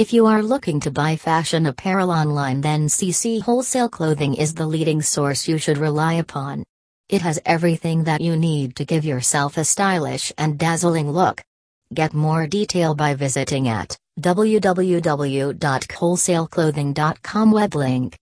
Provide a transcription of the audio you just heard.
If you are looking to buy fashion apparel online, then CC Wholesale Clothing is the leading source you should rely upon. It has everything that you need to give yourself a stylish and dazzling look. Get more detail by visiting at www.wholesaleclothing.com web link.